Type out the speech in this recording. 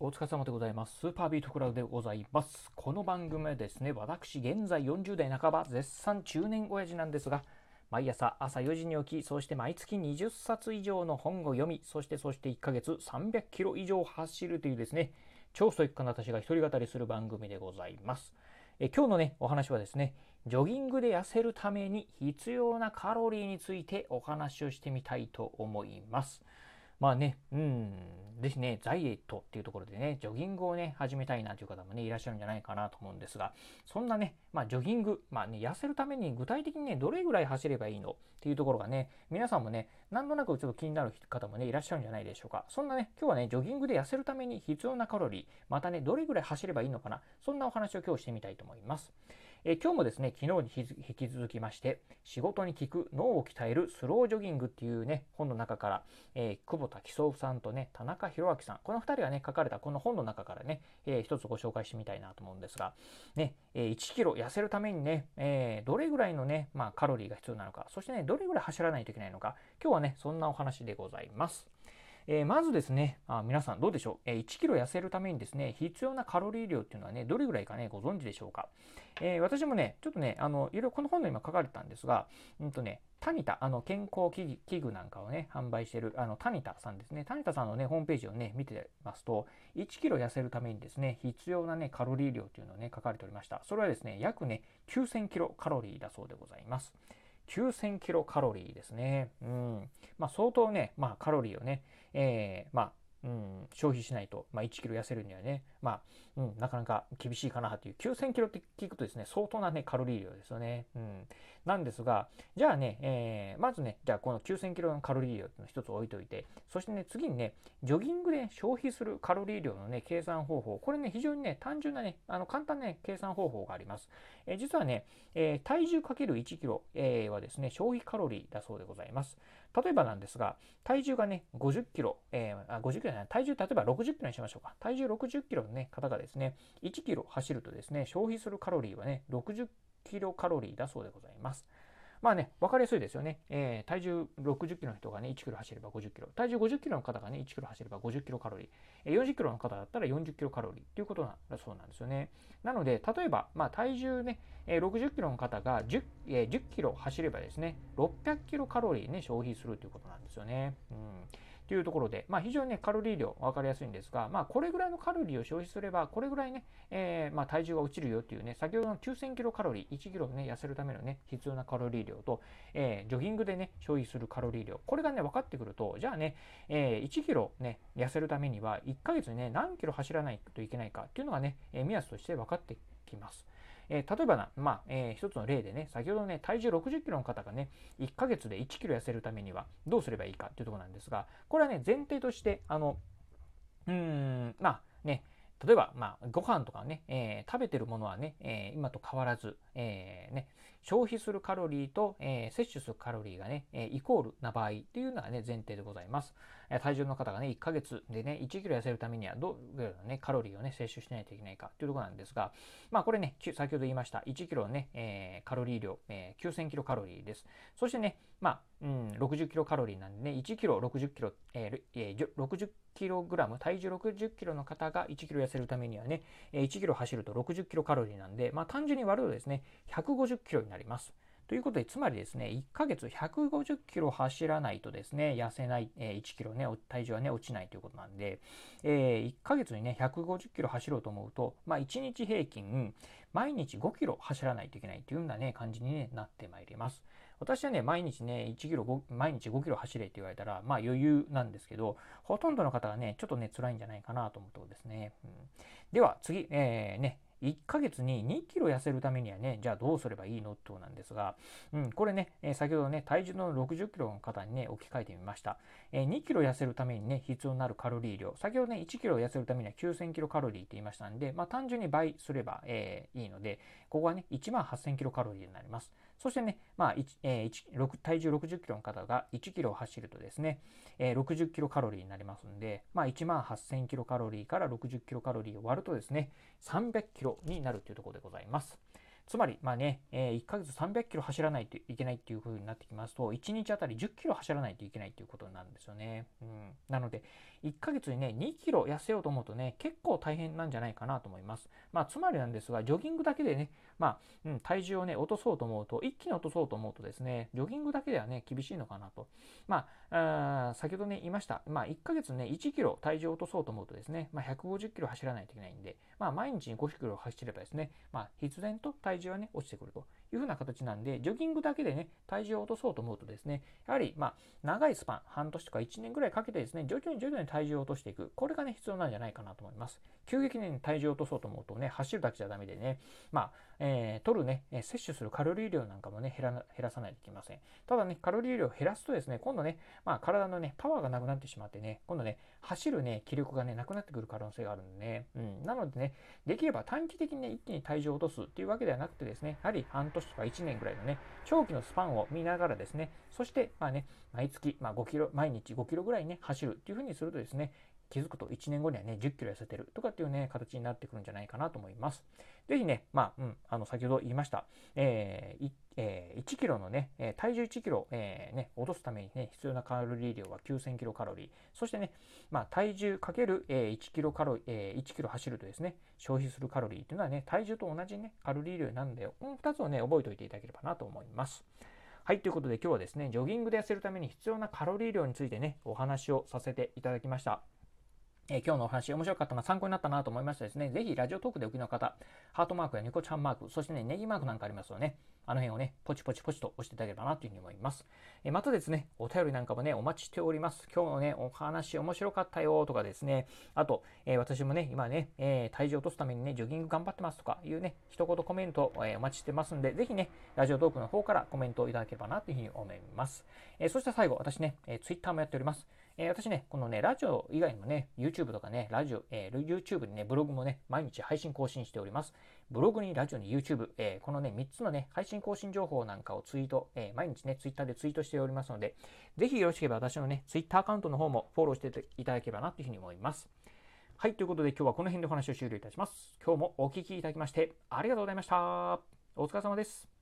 お疲れ様でございます。スーパービートクラウドでございます。この番組はですね、私、現在40代半ば、絶賛中年親父なんですが、毎朝朝4時に起き、そして毎月20冊以上の本を読み、そしてそして1ヶ月300キロ以上走るというですね、超ストイックな私が一人語りする番組でございます。え今日のね、お話はですね、ジョギングで痩せるために必要なカロリーについてお話をしてみたいと思います。まあね、うん、ぜひね、ダイエットっていうところでね、ジョギングをね、始めたいなという方もね、いらっしゃるんじゃないかなと思うんですが、そんなね、まあ、ジョギング、まあね、痩せるために具体的にね、どれぐらい走ればいいの？っていうところがね、皆さんもね、なんとなくちょっと気になる方もね、いらっしゃるんじゃないでしょうか。そんなね、今日はね、ジョギングで痩せるために必要なカロリー、またね、どれぐらい走ればいいのかな、そんなお話を今日してみたいと思います。え今日もですね、昨日に引き続きまして、仕事に効く脳を鍛えるスロージョギングっていうね、本の中から、えー、久保田喜夫さんとね、田中宏明さん、この2人がね、書かれたこの本の中からね、えー、一つご紹介してみたいなと思うんですが、ね、えー、1キロ痩せるためにね、えどれぐらいのね、まあ、カロリーが必要なのか、そしてね、どれぐらい走らないといけないのか、今日はね、そんなお話でございます。えー、まずですねあ、皆さんどうでしょう、えー、1キロ痩せるためにですね、必要なカロリー量っていうのはね、どれぐらいかね、ご存知でしょうか？えー、私もね、ちょっとね、あの、いろいろこの本の今書かれてたんですが、うんとね、タニタ、あの、健康器具なんかをね、販売している、あの、タニタさんですね。タニタさんのね、ホームページをね、見てますと、1キロ痩せるためにですね、必要なね、カロリー量っていうのをね、書かれておりました。それはですね、約ね、9000キロカロリーだそうでございます。9000キロカロリーですね。うん。まあ、相当ね、まあ、カロリーをね、えー、まあ、うん、消費しないと、まあ、1キロ痩せるにはね、まあ、うん、なかなか厳しいかなという、9000キロって聞くとですね、相当なね、カロリー量ですよね。うん。なんですが、じゃあね、えー、まずね、じゃあこの9000キロのカロリー量っていうのを一つ置いといて、そしてね、次にね、ジョギングで消費するカロリー量のね、計算方法、これね、非常にね、単純なね、あの、簡単なね、計算方法があります。えー、実はね、えー、体重かける1キロ、えー、はですね、消費カロリーだそうでございます。例えばなんですが、体重がね、50キロ、えー、あ50キロじゃない、体重例えば60キロにしましょうか。体重60キロの、ね、方がですね、1キロ走るとですね、消費するカロリーはね、60キロカロリーだそうでございます。まあね、分かりやすいですよね。えー、体重60キロの人がね、1キロ走れば50キロ。体重50キロの方がね、1キロ走れば50キロカロリー。えー、40キロの方だったら40キロカロリーということなだそうなんですよね。なので、例えば、まあ、体重ね、えー、60キロの方が 10,、えー、10キロ走ればですね、600キロカロリーね、消費するということなんですよね。うんというところで、まあ、非常にね、カロリー量分かりやすいんですが、まあ、これぐらいのカロリーを消費すれば、これぐらいね、えー、まあ、体重が落ちるよっていうね、先ほどの9000キロカロリー、1キロね、痩せるためのね、必要なカロリー量と、えー、ジョギングでね、消費するカロリー量、これがね、分かってくると、じゃあね、えー、1キロね、痩せるためには、1ヶ月にね、何キロ走らないといけないかっていうのがね、え目安として分かってきます。えー、例えばな、まあ、えー、一つの例でね、先ほどね、体重60キロの方がね、1ヶ月で1キロ痩せるためにはどうすればいいかっていうところなんですが、これはね、前提として、あの、うーん、まあね、例えば、まあ、ご飯とかね、えー、食べてるものはね、えー、今と変わらず、えー、ね、消費するカロリーと、え摂取するカロリーがね、えイコールな場合っていうのがね、前提でございます。え体重の方がね、1ヶ月でね、1キロ痩せるためにはどういうね、カロリーをね、摂取しないといけないかっていうところなんですが、まあこれね、先ほど言いました、1キロね、えカロリー量、え9000キロカロリーです。そしてね、まあ、うん、60キロカロリーなんでね、1キロ60キロ、えー、60キログラム、体重60キロの方が1キロ痩せるためにはね、1キロ走ると60キロカロリーなんで、まあ単純に割るとですね、150キロになります。ということで、つまりですね、1ヶ月150キロ走らないとですね、痩せない、えー、1キロね、体重はね、落ちないということなんで、えー、1ヶ月にね、150キロ走ろうと思うと、まあ、1日平均、毎日5キロ走らないといけないというようなね、感じに、ね、なってまいります。私はね、毎日ね、1キロ、毎日5キロ走れって言われたら、まあ余裕なんですけど、ほとんどの方がね、ちょっとね、辛いんじゃないかなと思うとですね。うん、では、次、えー、ね、1ヶ月に2キロ痩せるためにはね、じゃあどうすればいいのってことなんですが、うん、これね、えー、先ほどね、体重の60キロの方にね、置き換えてみました。えー、2キロ痩せるためにね、必要になるカロリー量、先ほどね、1キロ痩せるためには9000キロカロリーって言いましたんで、まあ単純に倍すれば、えー、いいので、ここはね、1万8000キロカロリーになります。そしてね、まあ1えー、1体重60キロの方が1キロを走るとですね、えー、60キロカロリーになりますんで、まあ、1万8000キロカロリーから60キロカロリーを割るとですね、300キロになるというところでございます。つまり、まあね、えー、1ヶ月300キロ走らないといけないっていう風になってきますと、1日あたり10キロ走らないといけないということになるんですよね。うん、なので、1ヶ月にね、2キロ痩せようと思うとね、結構大変なんじゃないかなと思います。まあ、つまりなんですが、ジョギングだけでね、まあ、うん、体重をね、落とそうと思うと、一気に落とそうと思うとですね、ジョギングだけではね、厳しいのかなと。まあ、あ先ほどね、言いました。まあ、1ヶ月ね、1キロ体重を落とそうと思うとですね、まあ、150キロ走らないといけないんで、まあ、毎日に5キロ走ればですね、まあ、必然と体重重はね、落ちてくるというふうな形なんで、ジョギングだけでね、体重を落とそうと思うとですね、やはり、まあ、長いスパン、半年とか1年ぐらいかけてですね、徐々に徐々に体重を落としていく。これがね、必要なんじゃないかなと思います。急激に体重を落とそうと思うとね、走るだけじゃダメでね、まあ、えー、取るね、摂取するカロリー量なんかもね、減ら減らさないといけません。ただね、カロリー量を減らすとですね、今度ね、まあ、体のね、パワーがなくなってしまってね、今度ね、走るね、気力がね、なくなってくる可能性があるんでね、うん、なのでね、できれば短期的にね、一気に体重を落とすっていうわけではななくてですね、やはり半年とか1年ぐらいのね、長期のスパンを見ながらですね、そして、まあね、毎月、まあ、5キロ、毎日5キロぐらいね、走るっていうふうにするとですね、気づくと1年後にはね、10キロ痩せてるとかっていうね、形になってくるんじゃないかなと思います。ぜひね、まあ、うん、あの、先ほど言いました、えーえー、1キロのね、体重1キロ、えー、ね、落とすためにね、必要なカロリー量は9000キロカロリー。そしてね、まあ、体重かける、えー、1キロカロリー、えー、1キロ走るとですね、消費するカロリーっていうのはね、体重と同じね、カロリー量なんで、この2つをね、覚えておいていただければなと思います。はい、ということで今日はですね、ジョギングで痩せるために必要なカロリー量についてね、お話をさせていただきました。え、今日のお話面白かったな、参考になったなと思いましたですね、ぜひラジオトークでお聞きの方、ハートマークやニコちゃんマーク、そしてね、ネギマークなんかありますよね。あの辺をね、ポチポチポチと押していただければなというふうに思います。え、またですね、お便りなんかもね、お待ちしております。今日のね、お話面白かったよとかですね、あと、えー、私もね、今ね、え体重を落とすためにね、ジョギング頑張ってますとかいうね、一言コメント、えお待ちしてますんで、ぜひね、ラジオトークの方からコメントをいただければなというふうに思います。えそして最後、私ね、え Twitter もやっております。え、私ね、このね、ラジオ以外にもね、YouTube とかね、ラジオ、えー、YouTube にね、ブログもね、毎日配信更新しております。ブログにラジオに YouTube、えー、このね、3つのね、配信更新情報なんかをツイート、えー、毎日ね、Twitter でツイートしておりますので、ぜひよろしければ私のね、Twitter アカウントの方もフォローしていただければなというふうに思います。はい、ということで今日はこの辺でお話を終了いたします。今日もお聴きいただきましてありがとうございました。お疲れ様です。